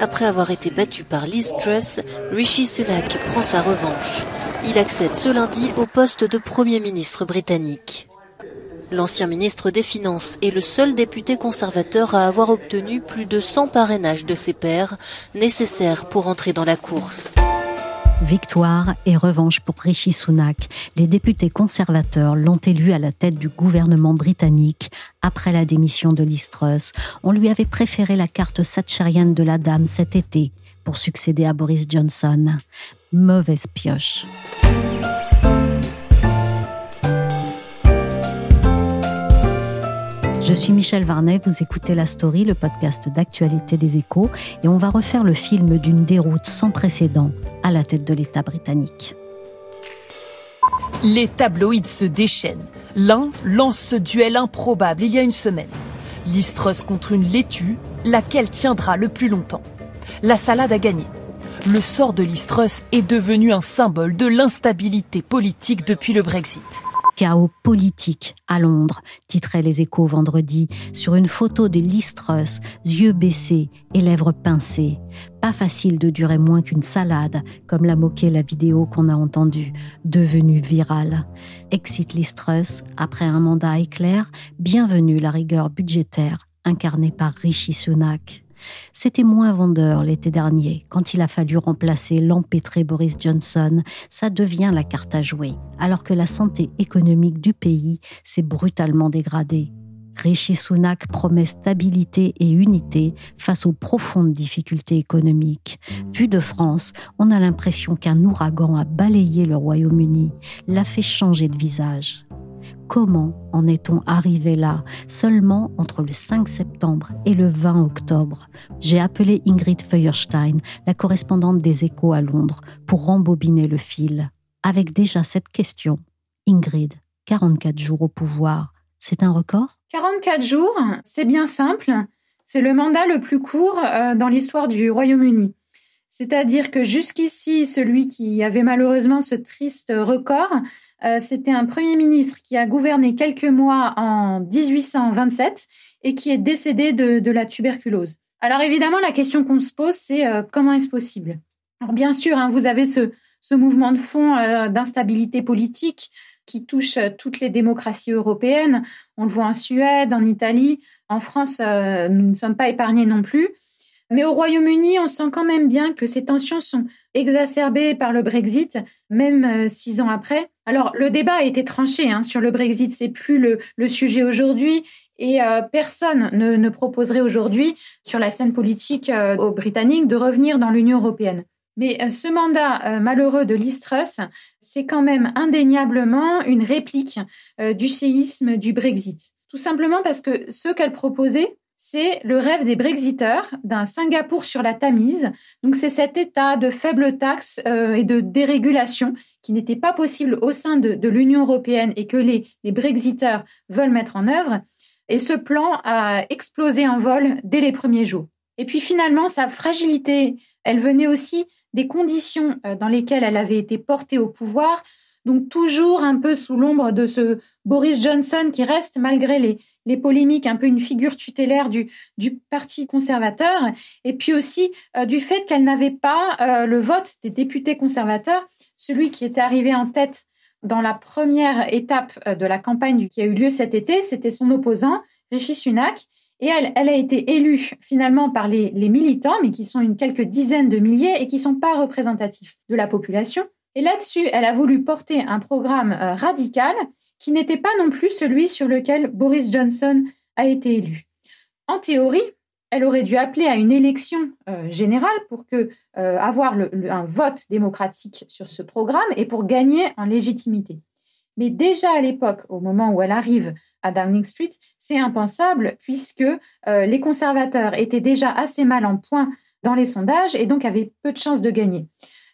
Après avoir été battu par Liz Truss, Rishi Sunak prend sa revanche. Il accède ce lundi au poste de Premier ministre britannique. L'ancien ministre des Finances est le seul député conservateur à avoir obtenu plus de 100 parrainages de ses pairs, nécessaires pour entrer dans la course. Victoire et revanche pour Rishi Sunak. Les députés conservateurs l'ont élu à la tête du gouvernement britannique après la démission de Liz Truss. On lui avait préféré la carte satchérienne de la dame cet été pour succéder à Boris Johnson. Mauvaise pioche. Je suis Michel Varnet, vous écoutez La Story, le podcast d'actualité des échos, et on va refaire le film d'une déroute sans précédent à la tête de l'État britannique. Les tabloïds se déchaînent. L'un lance ce duel improbable il y a une semaine. L'Istros contre une laitue, laquelle tiendra le plus longtemps. La salade a gagné. Le sort de l'Istros est devenu un symbole de l'instabilité politique depuis le Brexit chaos politique à Londres, titrait les échos vendredi, sur une photo de Listrus, yeux baissés et lèvres pincées. Pas facile de durer moins qu'une salade, comme l'a moqué la vidéo qu'on a entendue, devenue virale. Exit Listrus, après un mandat éclair, bienvenue la rigueur budgétaire incarnée par Rishi Sunak. C'était moins vendeur l'été dernier, quand il a fallu remplacer l'empêtré Boris Johnson. Ça devient la carte à jouer, alors que la santé économique du pays s'est brutalement dégradée. Rishi Sunak promet stabilité et unité face aux profondes difficultés économiques. Vu de France, on a l'impression qu'un ouragan a balayé le Royaume-Uni, l'a fait changer de visage. Comment en est-on arrivé là, seulement entre le 5 septembre et le 20 octobre J'ai appelé Ingrid Feuerstein, la correspondante des échos à Londres, pour rembobiner le fil. Avec déjà cette question, Ingrid, 44 jours au pouvoir, c'est un record? 44 jours, c'est bien simple. C'est le mandat le plus court euh, dans l'histoire du Royaume-Uni. C'est-à-dire que jusqu'ici, celui qui avait malheureusement ce triste record, euh, c'était un Premier ministre qui a gouverné quelques mois en 1827 et qui est décédé de, la tuberculose. Alors évidemment, la question qu'on se pose, c'est euh, comment est-ce possible? Alors bien sûr, hein, vous avez ce, mouvement de fond euh, d'instabilité politique qui touche toutes les démocraties européennes. On le voit en Suède, en Italie, en France, nous ne sommes pas épargnés non plus. Mais au Royaume-Uni, on sent quand même bien que ces tensions sont exacerbées par le Brexit, même euh, six ans après. Alors, le débat a été tranché hein, sur le Brexit, c'est plus le, sujet aujourd'hui. Et euh, personne ne, proposerait aujourd'hui, sur la scène politique euh, aux Britanniques, de revenir dans l'Union européenne. Mais ce mandat malheureux de Liz c'est quand même indéniablement une réplique du séisme du Brexit. Tout simplement parce que ce qu'elle proposait, c'est le rêve des Brexiteurs d'un Singapour sur la Tamise. Donc c'est cet état de faibles taxes euh, et de dérégulation qui n'était pas possible au sein de, l'Union européenne et que les, les Brexiteurs veulent mettre en œuvre. Et ce plan a explosé en vol dès les premiers jours. Et puis finalement, sa fragilité, elle venait aussi des conditions euh, dans lesquelles elle avait été portée au pouvoir, donc toujours un peu sous l'ombre de ce Boris Johnson qui reste, malgré les, les polémiques, un peu une figure tutélaire du, Parti conservateur, et puis aussi euh, du fait qu'elle n'avait pas euh, le vote des députés conservateurs, celui qui était arrivé en tête dans la première étape euh, de la campagne qui a eu lieu cet été, c'était son opposant, Rishi Sunak, et elle, elle a été élue finalement par les, militants, mais qui sont une quelques dizaines de milliers et qui sont pas représentatifs de la population. Et là-dessus, elle a voulu porter un programme radical qui n'était pas non plus celui sur lequel Boris Johnson a été élu. En théorie, elle aurait dû appeler à une élection euh, générale pour que, euh, avoir un vote démocratique sur ce programme et pour gagner en légitimité. Mais déjà à l'époque, au moment où elle arrive à Downing Street, c'est impensable puisque euh, les conservateurs étaient déjà assez mal en point dans les sondages et donc avaient peu de chances de gagner.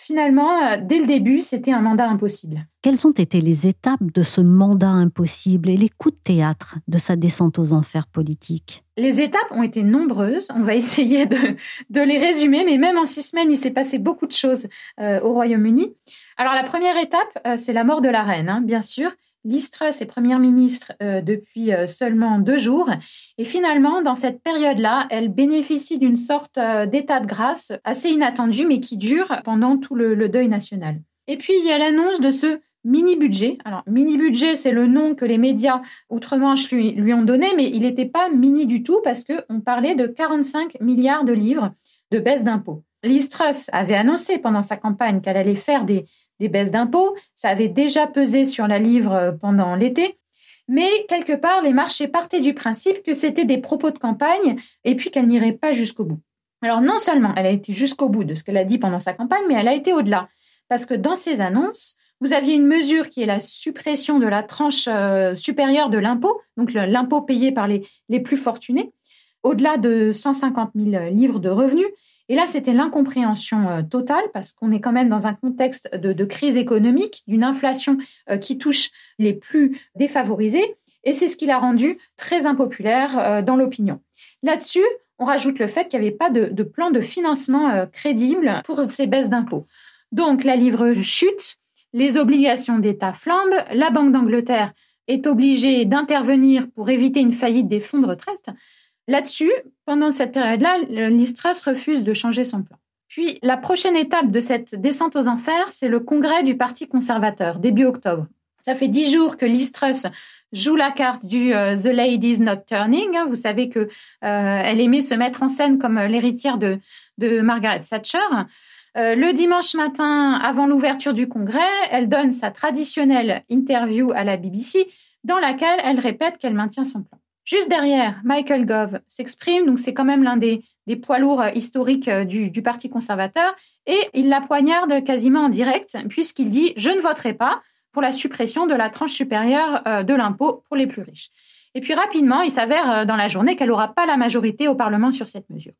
Finalement, euh, dès le début, c'était un mandat impossible. Quelles ont été les étapes de ce mandat impossible et les coups de théâtre de sa descente aux enfers politiques? Les étapes ont été nombreuses. On va essayer de, les résumer, mais même en six semaines, il s'est passé beaucoup de choses euh, au Royaume-Uni. Alors la première étape, euh, c'est la mort de la reine, hein, bien sûr. Liz Truss est première ministre euh, depuis euh, seulement deux jours. Et finalement, dans cette période-là, elle bénéficie d'une sorte euh, d'état de grâce assez inattendu, mais qui dure pendant tout le, deuil national. Et puis, il y a l'annonce de ce mini-budget. Alors, mini-budget, c'est le nom que les médias outre-Manche lui, lui, ont donné, mais il n'était pas mini du tout parce qu'on parlait de 45 milliards de livres de baisse d'impôts. Liz Truss avait annoncé pendant sa campagne qu'elle allait faire des, des baisses d'impôts. Ça avait déjà pesé sur la livre euh, pendant l'été. Mais quelque part, les marchés partaient du principe que c'était des propos de campagne et puis qu'elle n'irait pas jusqu'au bout. Alors non seulement elle a été jusqu'au bout de ce qu'elle a dit pendant sa campagne, mais elle a été au-delà. Parce que dans ses annonces, vous aviez une mesure qui est la suppression de la tranche euh, supérieure de l'impôt, donc l'impôt payé par les, les plus fortunés, au-delà de 150 000 livres de revenus. Et là, c'était l'incompréhension euh, totale parce qu'on est quand même dans un contexte de, crise économique, d'une inflation euh, qui touche les plus défavorisés. Et c'est ce qui l'a rendu très impopulaire euh, dans l'opinion. Là-dessus, on rajoute le fait qu'il n'y avait pas de, de, plan de financement crédible pour ces baisses d'impôts. Donc, la livre chute, les obligations d'État flambent, la Banque d'Angleterre est obligée d'intervenir pour éviter une faillite des fonds de retraite. Là-dessus, pendant cette période-là, Listras refuse de changer son plan. Puis, la prochaine étape de cette descente aux enfers, c'est le congrès du Parti conservateur, début octobre. Ça fait dix jours que Listras joue la carte du euh, The Ladies Not Turning. Hein. Vous savez que euh, elle aimait se mettre en scène comme l'héritière de, de Margaret Thatcher. Euh, le dimanche matin, avant l'ouverture du congrès, elle donne sa traditionnelle interview à la BBC dans laquelle elle répète qu'elle maintient son plan. Juste derrière, Michael Gove s'exprime, donc c'est quand même l'un des, poids lourds euh, historiques euh, du, Parti conservateur, et il la poignarde quasiment en direct, puisqu'il dit Je ne voterai pas pour la suppression de la tranche supérieure euh, de l'impôt pour les plus riches. Et puis rapidement, il s'avère dans la journée qu'elle n'aura pas la majorité au Parlement sur cette mesure.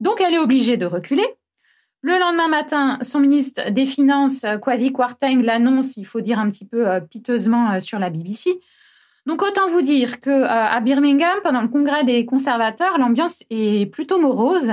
Donc elle est obligée de reculer. Le lendemain matin, son ministre des Finances, Kwasi Kwarteng, l'annonce, il faut dire un petit peu piteusement sur la BBC. Donc autant vous dire que euh, à Birmingham, pendant le congrès des conservateurs, l'ambiance est plutôt morose.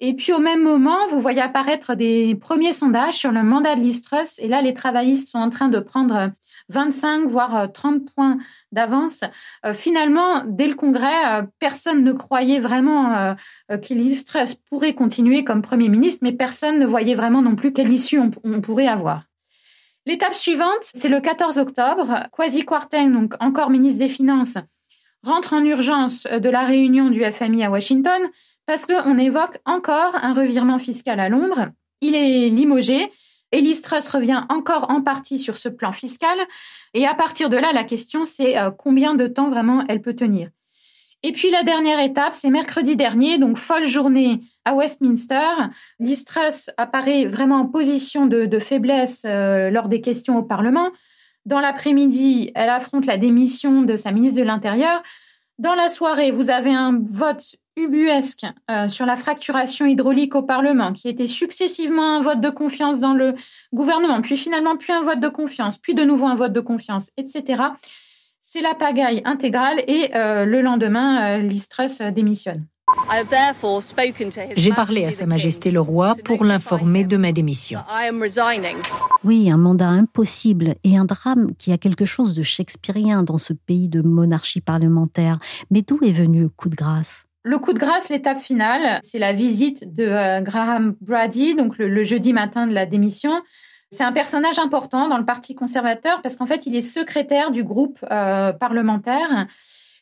Et puis au même moment, vous voyez apparaître des premiers sondages sur le mandat de Truss. Et là, les travaillistes sont en train de prendre 25 voire 30 points d'avance. Euh, finalement, dès le congrès, euh, personne ne croyait vraiment que Truss pourrait continuer comme Premier ministre, mais personne ne voyait vraiment non plus quelle issue on pourrait avoir. L'étape suivante, c'est le 14 octobre. Kwasi Kwarteng, donc encore ministre des Finances, rentre en urgence de la réunion du FMI à Washington parce qu'on évoque encore un revirement fiscal à Londres. Il est limogé. Elise Truss revient encore en partie sur ce plan fiscal. Et à partir de là, la question, c'est euh, combien de temps vraiment elle peut tenir. Et puis la dernière étape, c'est mercredi dernier, donc folle journée à Westminster. Liz Truss apparaît vraiment en position de, faiblesse euh, lors des questions au Parlement. Dans l'après-midi, elle affronte la démission de sa ministre de l'Intérieur. Dans la soirée, vous avez un vote ubuesque euh, sur la fracturation hydraulique au Parlement, qui était successivement un vote de confiance dans le gouvernement, puis finalement puis un vote de confiance, puis de nouveau un vote de confiance, etc. C'est la pagaille intégrale et euh, le lendemain, euh, démissionne. J'ai parlé à Sa Majesté le Roi pour l'informer de ma démission. Oui, un mandat impossible et un drame qui a quelque chose de shakespearien dans ce pays de monarchie parlementaire. Mais d'où est venu le coup de grâce? Le coup de grâce, l'étape finale, c'est la visite de euh, Graham Brady, donc le, jeudi matin de la démission. C'est un personnage important dans le Parti conservateur parce qu'en fait, il est secrétaire du groupe euh, parlementaire.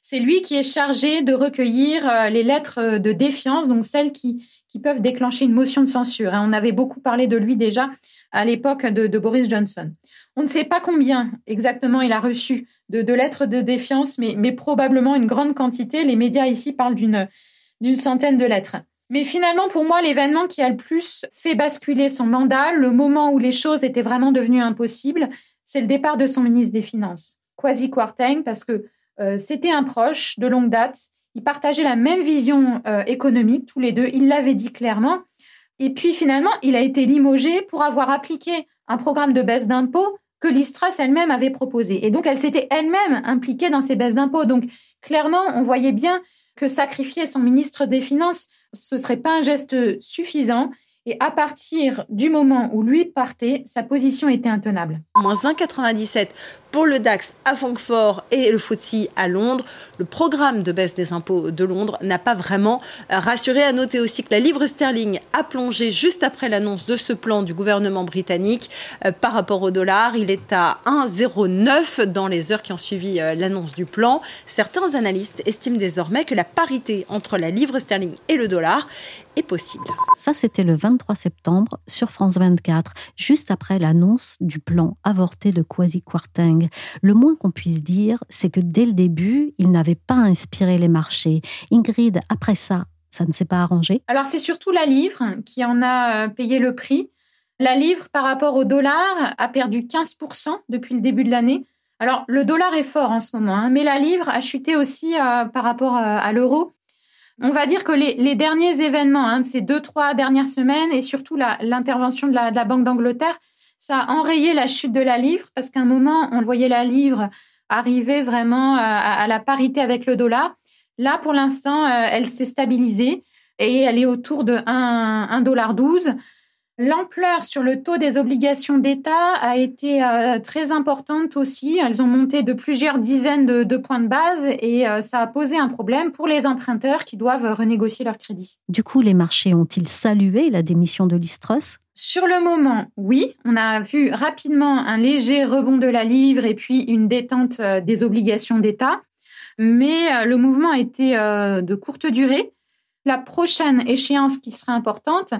C'est lui qui est chargé de recueillir euh, les lettres de défiance, donc celles qui, peuvent déclencher une motion de censure. On avait beaucoup parlé de lui déjà à l'époque de, Boris Johnson. On ne sait pas combien exactement il a reçu de, lettres de défiance, mais, mais probablement une grande quantité. Les médias ici parlent d'une centaine de lettres. Mais finalement, pour moi, l'événement qui a le plus fait basculer son mandat, le moment où les choses étaient vraiment devenues impossibles, c'est le départ de son ministre des Finances, Kwasi Kwarteng, parce que Euh, c'était un proche de longue date. Ils partageaient la même vision euh, économique, tous les deux. Il l'avait dit clairement. Et puis finalement, il a été limogé pour avoir appliqué un programme de baisse d'impôts que l'Istras elle-même avait proposé. Et donc, elle s'était elle-même impliquée dans ces baisses d'impôts. Donc, clairement, on voyait bien que sacrifier son ministre des Finances, ce serait pas un geste suffisant. Et à partir du moment où lui partait, sa position était intenable. Moins 1,97 pour le DAX à Francfort et le FTSE à Londres. Le programme de baisse des impôts de Londres n'a pas vraiment rassuré. À noter aussi que la livre sterling a plongé juste après l'annonce de ce plan du gouvernement britannique euh, par rapport au dollar. Il est à 1,09 dans les heures qui ont suivi euh, l'annonce du plan. Certains analystes estiment désormais que la parité entre la livre sterling et le dollar est possible. Ça, c'était le 23 septembre sur France 24, juste après l'annonce du plan avorté de Kwasi Kwarteng le moins qu'on puisse dire, c'est que dès le début, il n'avait pas inspiré les marchés. Ingrid, après ça, ça ne s'est pas arrangé? Alors c'est surtout la livre qui en a euh, payé le prix. La livre par rapport au dollar a perdu 15% depuis le début de l'année. Alors le dollar est fort en ce moment, hein, mais la livre a chuté aussi euh, par rapport euh, à l'euro. On va dire que les, derniers événements hein, de ces deux, trois dernières semaines et surtout l'intervention de la Banque d'Angleterre ça a enrayé la chute de la livre parce qu'à un moment, on voyait la livre arriver vraiment euh, à, la parité avec le dollar. Là, pour l'instant, euh, elle s'est stabilisée et elle est autour de 1,12 dollar. L'ampleur sur le taux des obligations d'État a été euh, très importante aussi. Elles ont monté de plusieurs dizaines de, points de base et ça a posé un problème pour les emprunteurs qui doivent renégocier leur crédit. Du coup, les marchés ont-ils salué la démission de Listros sur le moment, oui, on a vu rapidement un léger rebond de la livre et puis une détente euh, des obligations d'État, mais euh, le mouvement a été euh, de courte durée. La prochaine échéance qui sera importante,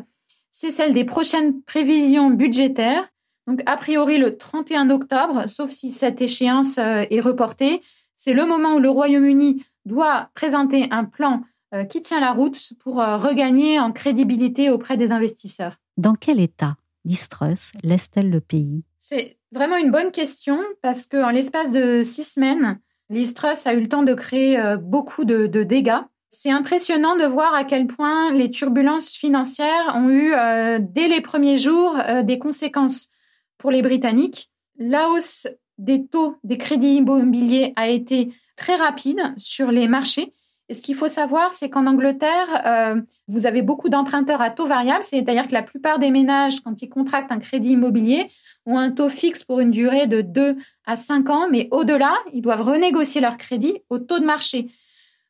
c'est celle des prochaines prévisions budgétaires. Donc, a priori, le 31 octobre, sauf si cette échéance est reportée, c'est le moment où le Royaume-Uni doit présenter un plan qui tient la route pour regagner en crédibilité auprès des investisseurs. Dans quel état Distress laisse-t-elle le pays? C'est vraiment une bonne question parce qu'en l'espace de six semaines, Listrus a eu le temps de créer euh, beaucoup de, dégâts. C'est impressionnant de voir à quel point les turbulences financières ont eu, euh, dès les premiers jours, euh, des conséquences pour les Britanniques. La hausse des taux des crédits immobiliers a été très rapide sur les marchés et ce qu'il faut savoir, c'est qu'en Angleterre, euh, vous avez beaucoup d'emprunteurs à taux variable, c'est-à-dire que la plupart des ménages, quand ils contractent un crédit immobilier, ont un taux fixe pour une durée de 2 à 5 ans, mais au-delà, ils doivent renégocier leur crédit au taux de marché.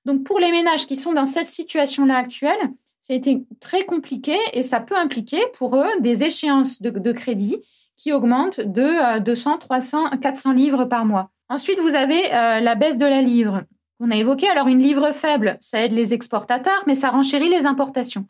Donc pour les ménages qui sont dans cette situation-là actuelle, ça a été très compliqué et ça peut impliquer pour eux des échéances de, crédit qui augmentent de 200, 300, 400 livres par mois. Ensuite, vous avez euh, la baisse de la livre. On a évoqué alors une livre faible, ça aide les exportateurs, mais ça renchérit les importations.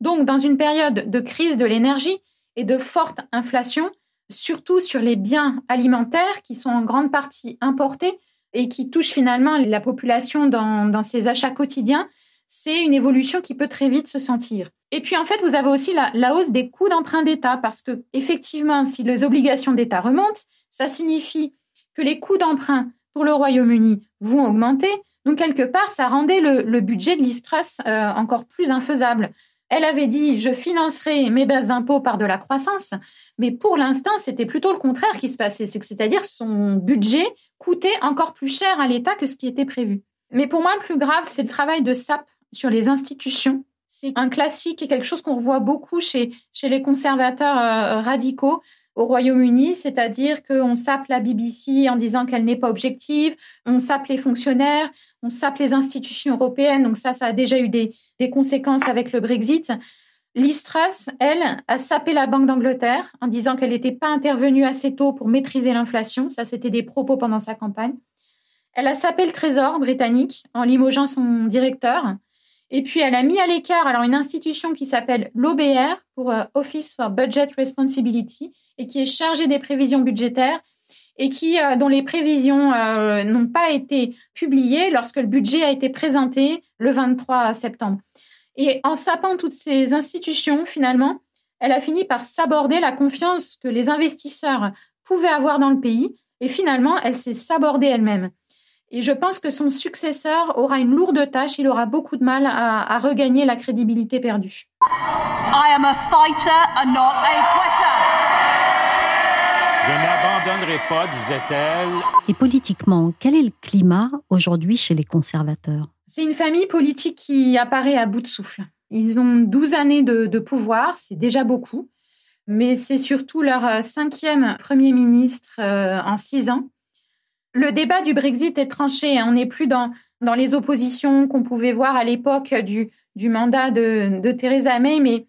Donc, dans une période de crise de l'énergie et de forte inflation, surtout sur les biens alimentaires qui sont en grande partie importés et qui touchent finalement la population dans, ses achats quotidiens, c'est une évolution qui peut très vite se sentir. Et puis en fait, vous avez aussi la, la hausse des coûts d'emprunt d'État parce que effectivement, si les obligations d'État remontent, ça signifie que les coûts d'emprunt pour le Royaume-Uni vont augmenter. Donc, quelque part, ça rendait le, budget de l'Istrus euh, encore plus infaisable. Elle avait dit je financerai mes baisses d'impôts par de la croissance, mais pour l'instant, c'était plutôt le contraire qui se passait, c'est-à-dire son budget coûtait encore plus cher à l'État que ce qui était prévu. Mais pour moi, le plus grave, c'est le travail de SAP sur les institutions. C'est un classique et quelque chose qu'on revoit beaucoup chez, chez les conservateurs euh, radicaux au Royaume-Uni, c'est-à-dire qu'on sape la BBC en disant qu'elle n'est pas objective, on sape les fonctionnaires, on sape les institutions européennes, donc ça, ça a déjà eu des, conséquences avec le Brexit. Liz elle, a sapé la Banque d'Angleterre en disant qu'elle n'était pas intervenue assez tôt pour maîtriser l'inflation. Ça, c'était des propos pendant sa campagne. Elle a sapé le Trésor britannique en limogeant son directeur. Et puis, elle a mis à l'écart alors une institution qui s'appelle l'OBR pour euh, Office for Budget Responsibility, et qui est chargé des prévisions budgétaires et qui euh, dont les prévisions euh, n'ont pas été publiées lorsque le budget a été présenté le 23 septembre. Et en sapant toutes ces institutions, finalement, elle a fini par s'aborder la confiance que les investisseurs pouvaient avoir dans le pays et finalement, elle s'est sabordée elle-même. Et je pense que son successeur aura une lourde tâche, il aura beaucoup de mal à, regagner la crédibilité perdue. I am a fighter not a quitter. Je n'abandonnerai pas, disait-elle. Et politiquement, quel est le climat aujourd'hui chez les conservateurs? C'est une famille politique qui apparaît à bout de souffle. Ils ont 12 années de, pouvoir, c'est déjà beaucoup, mais c'est surtout leur cinquième Premier ministre euh, en six ans. Le débat du Brexit est tranché. Hein. On n'est plus dans, dans les oppositions qu'on pouvait voir à l'époque du, du mandat de, Theresa May, mais,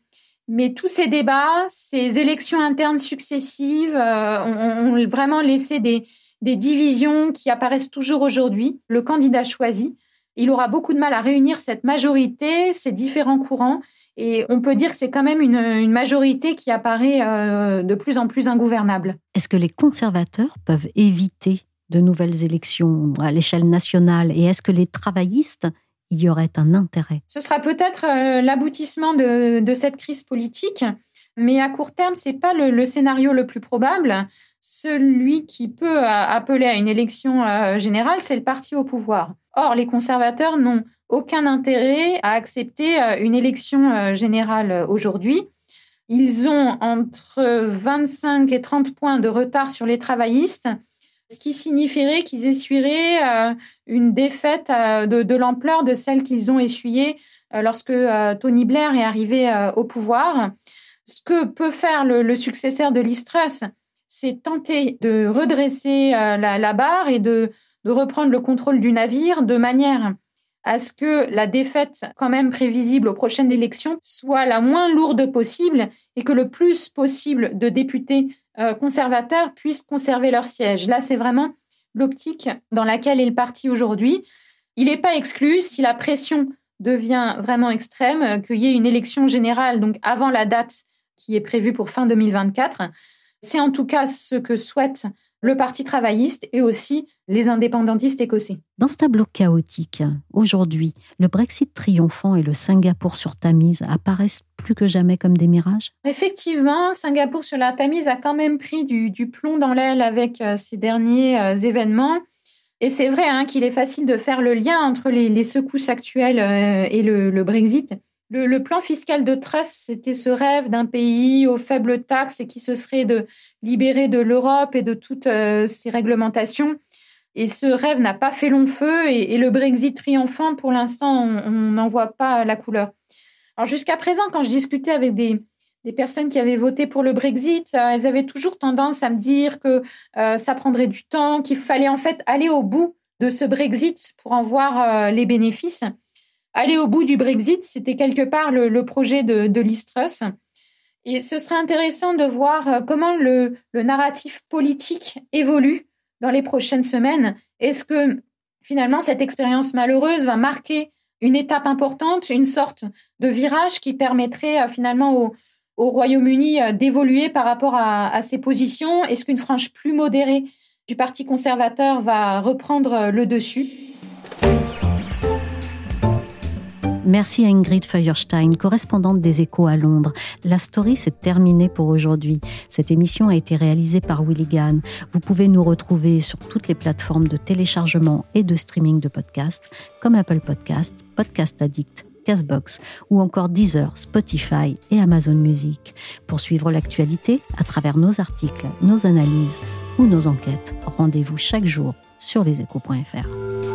mais tous ces débats, ces élections internes successives euh, ont, vraiment laissé des, des divisions qui apparaissent toujours aujourd'hui. Le candidat choisi, il aura beaucoup de mal à réunir cette majorité, ces différents courants. Et on peut dire que c'est quand même une, une, majorité qui apparaît euh, de plus en plus ingouvernable. Est-ce que les conservateurs peuvent éviter de nouvelles élections à l'échelle nationale? Et est-ce que les travaillistes y auraient un intérêt? Ce sera peut-être euh, l'aboutissement de, cette crise politique, mais à court terme, c'est pas le, scénario le plus probable. Celui qui peut euh, appeler à une élection euh, générale, c'est le parti au pouvoir. Or, les conservateurs n'ont aucun intérêt à accepter une élection générale aujourd'hui. Ils ont entre 25 et 30 points de retard sur les travaillistes ce qui signifierait qu'ils essuieraient euh, une défaite euh, de, l'ampleur de celle qu'ils ont essuyée euh, lorsque Tony Blair est arrivé au pouvoir. Ce que peut faire le, successeur de Liz c'est tenter de redresser la, barre et de, reprendre le contrôle du navire de manière à ce que la défaite quand même prévisible aux prochaines élections soit la moins lourde possible et que le plus possible de députés euh, conservateurs puissent conserver leur siège. Là, c'est vraiment l'optique dans laquelle est le parti aujourd'hui. Il n'est pas exclu, si la pression devient vraiment extrême, qu'il y ait une élection générale, donc avant la date qui est prévue pour fin 2024. C'est en tout cas ce que souhaite le Parti travailliste et aussi les indépendantistes écossais. Dans ce tableau chaotique, aujourd'hui, le Brexit triomphant et le Singapour sur Tamise apparaissent plus que jamais comme des mirages? Effectivement, Singapour sur la Tamise a quand même pris du, plomb dans l'aile avec euh, ces derniers euh, événements. Et c'est vrai hein, qu'il est facile de faire le lien entre les, secousses actuelles euh, et le, Brexit. Le, plan fiscal de Truss, c'était ce rêve d'un pays aux faibles taxes et qui se serait de, libéré de l'Europe et de toutes euh, ces réglementations. Et ce rêve n'a pas fait long feu et, le Brexit triomphant, pour l'instant, on n'en voit pas la couleur. Alors jusqu'à présent, quand je discutais avec des, personnes qui avaient voté pour le Brexit, euh, elles avaient toujours tendance à me dire que euh, ça prendrait du temps, qu'il fallait en fait aller au bout de ce Brexit pour en voir les bénéfices aller au bout du Brexit, c'était quelque part le, projet de, de Et ce serait intéressant de voir euh, comment le, narratif politique évolue dans les prochaines semaines. Est-ce que finalement cette expérience malheureuse va marquer une étape importante, une sorte de virage qui permettrait euh, finalement au, Royaume-Uni euh, d'évoluer par rapport à ses positions? Est-ce qu'une frange plus modérée du Parti conservateur va reprendre le dessus? Merci à Ingrid Feuerstein, correspondante des Échos à Londres. La story s'est terminée pour aujourd'hui. Cette émission a été réalisée par Willy Gann. Vous pouvez nous retrouver sur toutes les plateformes de téléchargement et de streaming de podcasts, comme Apple Podcasts, Podcast Addict, Castbox ou encore Deezer, Spotify et Amazon Music. Pour suivre l'actualité à travers nos articles, nos analyses ou nos enquêtes, rendez-vous chaque jour sur leséchos.fr.